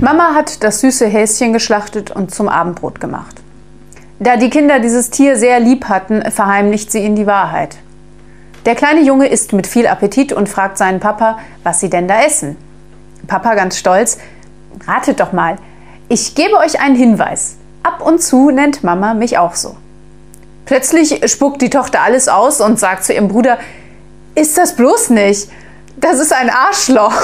Mama hat das süße Häschen geschlachtet und zum Abendbrot gemacht. Da die Kinder dieses Tier sehr lieb hatten, verheimlicht sie ihnen die Wahrheit. Der kleine Junge isst mit viel Appetit und fragt seinen Papa, was sie denn da essen. Papa ganz stolz, ratet doch mal, ich gebe euch einen Hinweis. Ab und zu nennt Mama mich auch so. Plötzlich spuckt die Tochter alles aus und sagt zu ihrem Bruder, ist das bloß nicht? Das ist ein Arschloch.